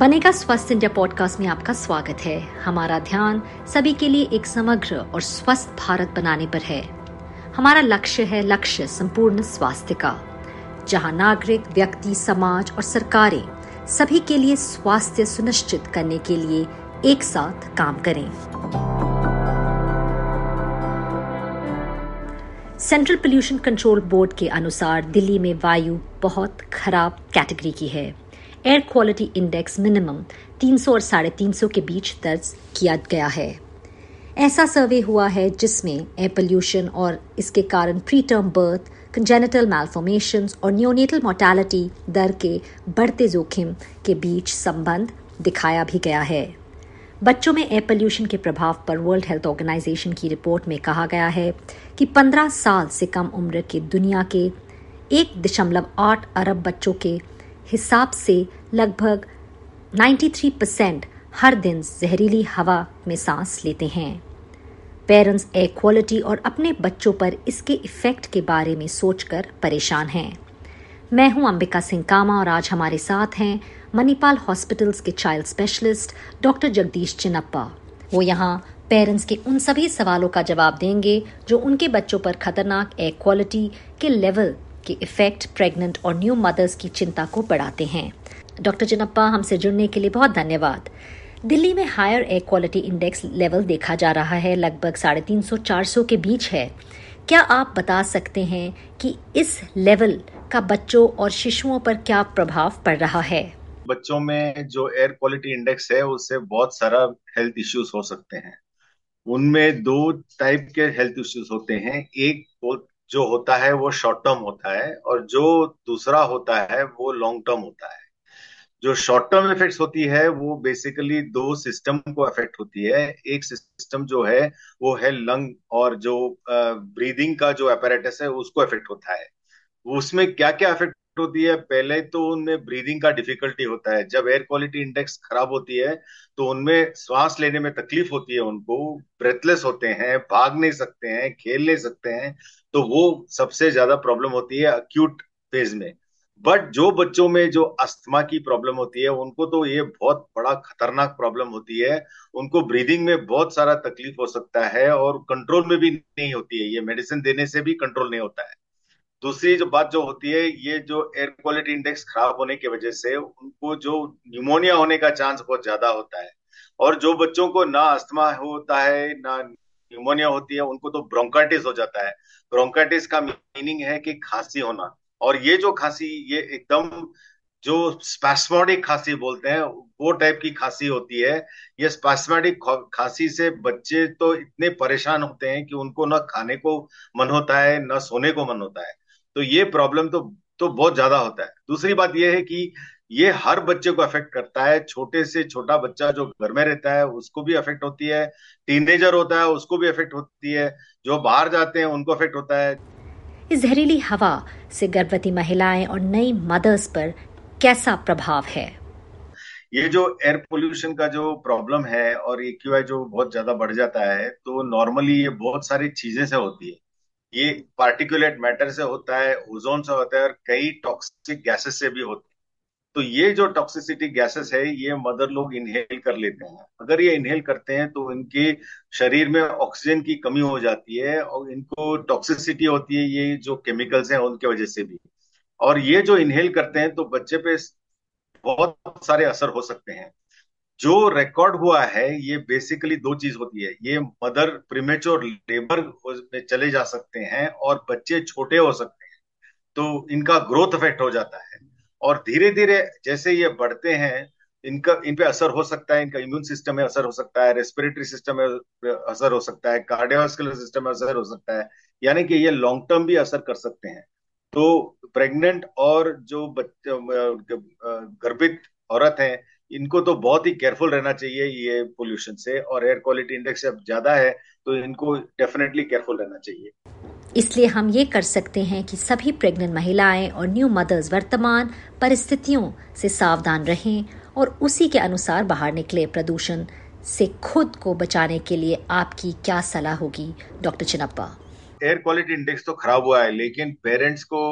बनेगा स्वस्थ India podcast में आपका स्वागत है। हमारा ध्यान सभी के लिए एक समग्र और स्वस्थ भारत बनाने पर है। हमारा लक्ष्य है लक्ष्य संपूर्ण स्वास्थ्य का। जहाँ नागरिक, व्यक्ति, समाज और सरकारें सभी के लिए स्वास्थ्य सुनिश्चित करने के लिए एक साथ काम करें। सेंट्रल पोल्यूशन कंट्रोल बोर्ड के अनुसार दिल्ली में वायु बहुत खराब कैटेगरी की है। एयर क्वालिटी इंडेक्स मिनिमम 300 और साढ़े तीन के बीच दर्ज किया गया है। ऐसा सर्वे हुआ है जिसमें एयर पोल्यूशन और इसके कारण pre term birth congenital malformation और न्योनेटल मोर्टेलिटी दर के बढ़ते जोखिम के बीच संबंध दिखाया भी गया है। बच्चों में एयर पोल्यूशन के प्रभाव पर वर्ल्ड हेल्थ ऑर्गेनाइजेशन की रिपोर्ट में कहा गया है कि 15 साल से कम उम्र के दुनिया के एक दशमलव आठ अरब बच्चों के हिसाब से लगभग 93 परसेंट हर दिन जहरीली हवा में सांस लेते हैं। पेरेंट्स एयर क्वालिटी और अपने बच्चों पर इसके इफ़ेक्ट के बारे में सोचकर परेशान हैं। मैं हूँ अंबिका सिंह कामा और आज हमारे साथ हैं मणिपाल हॉस्पिटल्स के child specialist doctor Jagdish Chinappa वो यहाँ पेरेंट्स के उन सभी सवालों का जवाब देंगे जो उनके बच्चों पर खतरनाक एयर क्वालिटी के लेवल के इफ़ेक्ट प्रेग्नेंट और न्यू मदर्स की चिंता को बढ़ाते हैं। डॉक्टर चिनप्पा हमसे जुड़ने के लिए बहुत धन्यवाद। दिल्ली में higher air quality index level देखा जा रहा है, लगभग साढ़े तीन सौ चार सौ के बीच है। क्या आप बता सकते हैं कि इस लेवल का बच्चों और शिशुओं पर क्या प्रभाव पड़ रहा है? बच्चों में जो एयर क्वालिटी इंडेक्स है, उससे बहुत सारा हेल्थ इश्यूज़ हो सकते हैं। उनमें दो टाइप के हेल्थ इश्यूज़ होते हैं। एक जो होता है वो शॉर्ट टर्म होता है और जो दूसरा होता है वो लॉन्ग टर्म होता है। जो शॉर्ट टर्म इफेक्ट्स होती है वो बेसिकली दो सिस्टम को अफेक्ट होती है। एक सिस्टम जो है वो है लंग और जो ब्रीदिंग का जो अपैरेटस है उसको अफेक्ट होता है। उसमें क्या क्या अफेक्ट होती है, पहले तो उनमें ब्रीदिंग का डिफिकल्टी होता है। जब एयर क्वालिटी इंडेक्स खराब होती है तो उनमें श्वास लेने में तकलीफ़ होती है उनको ब्रेथलेस होते हैं, भाग नहीं सकते हैं, खेल नहीं सकते हैं तो वो सबसे ज़्यादा प्रॉब्लम होती है अक्यूट फ़ेज़ में। बट जो बच्चों में जो अस्थमा की प्रॉब्लम होती है, उनको तो ये बहुत बड़ा खतरनाक प्रॉब्लम होती है। उनको ब्रीदिंग में बहुत सारा तकलीफ़ हो सकता है और कंट्रोल में भी नहीं होती है। ये मेडिसिन देने से भी कंट्रोल नहीं होता है। दूसरी जो बात जो होती है, ये जो एयर क्वालिटी इंडेक्स खराब होने की वजह से उनको जो न्यूमोनिया होने का चांस बहुत ज़्यादा होता है। और जो बच्चों को ना अस्थमा होता है, ना न्यूमोनिया होती है, उनको तो ब्रोंकाइटिस हो जाता है। ब्रोंकाइटिस का मीनिंग है कि खांसी होना। और ये जो खांसी, ये एकदम जो स्पैस्मोडिक खांसी बोलते हैं, वो टाइप की खांसी होती है। ये स्पैस्मोडिक खांसी से बच्चे तो इतने परेशान होते हैं कि उनको ना खाने को मन होता है, ना सोने को मन होता है। तो ये प्रॉब्लम तो तो बहुत ज़्यादा होता है। दूसरी बात यह है कि ये हर बच्चे को अफेक्ट करता है। छोटे से छोटा बच्चा जो घर में रहता है उसको भी अफेक्ट होती है। टीनेजर होता है उसको भी अफेक्ट होती है। जो बाहर जाते हैं उनको अफेक्ट होता है। इस जहरीली हवा से गर्भवती महिलाएँ और नई मदर्स पर कैसा प्रभाव है? ये जो एयर पोल्यूशन का जो प्रॉब्लम है और ये ए जो बहुत ज़्यादा बढ़ जाता है तो नॉर्मली ये बहुत सारी चीज़ें से होती है। ये पार्टिकुलेट मैटर से होता है ओजोन से होता है और कई टॉक्सिक गैसेस से भी होते हैं। तो ये जो टॉक्सिसिटी गैसेस है, ये मदर लोग इनहेल कर लेते हैं। अगर ये इनहेल करते हैं तो इनके शरीर में ऑक्सीजन की कमी हो जाती है और इनको टॉक्सिसिटी होती है, ये जो केमिकल्स हैं, उनके वजह से भी। और ये जो इनहेल करते हैं तो बच्चे पे बहुत सारे असर हो सकते हैं। जो रिकॉर्ड हुआ है, ये बेसिकली दो चीज़ होती है। ये मदर प्रीमेच्योर लेबर में चले जा सकते हैं और बच्चे छोटे हो सकते हैं तो इनका ग्रोथ इफ़ेक्ट हो जाता है। और धीरे धीरे जैसे ये बढ़ते हैं, इनका, इन पे असर हो सकता है, इनका इम्यून सिस्टम में असर हो सकता है रेस्पिरेटरी सिस्टम में असर हो सकता है कार्डियोस्कुलर सिस्टम में असर हो सकता है, यानी कि ये लॉन्ग टर्म भी असर कर सकते हैं। तो प्रेग्नेंट और जो बच्चे गर्भित औरत है इनको तो बहुत ही केयरफुल रहना चाहिए ये पोल्यूशन से और एयर क्वालिटी इंडेक्स अब ज़्यादा है तो इनको डेफिनेटली केयरफुल रहना चाहिए। इसलिए हम ये कर सकते हैं कि सभी प्रेग्नेंट महिलाएँ और न्यू मदर्स वर्तमान परिस्थितियों से सावधान रहें और उसी के अनुसार बाहर निकले। प्रदूषण से खुद को बचाने के लिए आपकी क्या सलाह होगी doctor Chinappa? Air quality index तो खराब हुआ है लेकिन पेरेंट्स को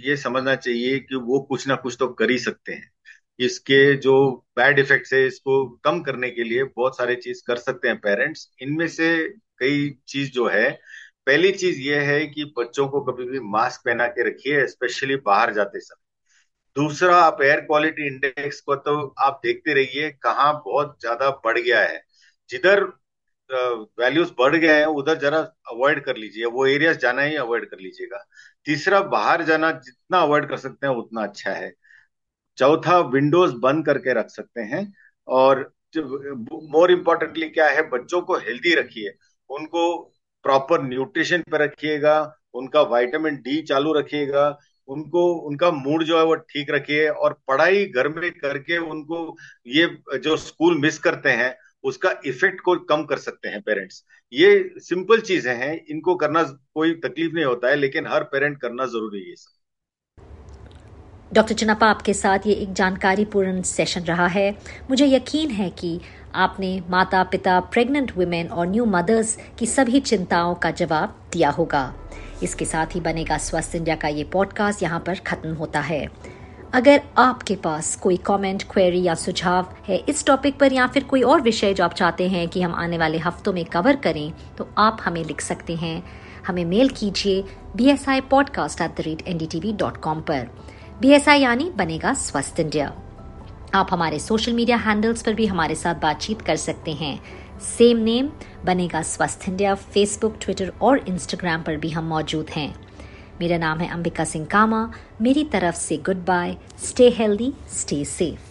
ये समझना चाहिए कि वो कुछ ना कुछ तो कर ही सकते हैं। इसके जो बैड इफेक्ट्स है, इसको कम करने के लिए बहुत सारे चीज़ कर सकते हैं पेरेंट्स इनमें से कई चीज़ जो है, पहली चीज़ ये है कि बच्चों को कभी भी मास्क पहना के रखिए स्पेशली बाहर जाते समय। दूसरा, आप एयर क्वालिटी इंडेक्स को तो आप देखते रहिए, कहाँ बहुत ज़्यादा बढ़ गया है। जिधर वैल्यूज़ बढ़ गए हैं, उधर जरा अवॉइड कर लीजिए, वो एरियाज़ जाना ही अवॉइड कर लीजिएगा। तीसरा, बाहर जाना जितना अवॉइड कर सकते हैं, उतना अच्छा है। चौथा विंडोज़ बंद करके रख सकते हैं। और मोर इम्पोर्टेंटली क्या है, बच्चों को हेल्दी रखिए। उनको प्रॉपर न्यूट्रिशन पे रखिएगा, उनका विटामिन डी चालू रखिएगा, उनको, उनका मूड जो है वो ठीक रखिए। और पढ़ाई घर में करके उनको ये जो स्कूल मिस करते हैं, उसका इफ़ेक्ट को कम कर सकते हैं पेरेंट्स ये सिंपल चीज़ें हैं, इनको करना कोई तकलीफ़ नहीं होता है, लेकिन हर पेरेंट करना ज़रूरी है डॉक्टर चुनापा आपके साथ ये एक जानकारीपूर्ण सेशन रहा है। मुझे यकीन है कि आपने माता पिता प्रेग्नेंट वुमेन और न्यू मदर्स की सभी चिंताओं का जवाब दिया होगा। इसके साथ ही बनेगा स्वस्थ इंडिया का ये पॉडकास्ट यहाँ पर खत्म होता है। अगर आपके पास कोई कमेंट, क्वेरी या सुझाव है इस टॉपिक पर या फिर कोई और विषय जो आप चाहते हैं कि हम आने वाले हफ्तों में कवर करें तो आप हमें लिख सकते हैं। हमें मेल कीजिए B S I podcast at the rate N D T V dot com पर। बी एस आई यानी बनेगा स्वस्थ इंडिया। आप हमारे सोशल मीडिया हैंडल्स पर भी हमारे साथ बातचीत कर सकते हैं। सेम नेम बनेगा स्वस्थ इंडिया फेसबुक ट्विटर और इंस्टाग्राम पर भी हम मौजूद हैं। मेरा नाम है अंबिका सिंह कामा। मेरी तरफ़ से good bye stay healthy stay safe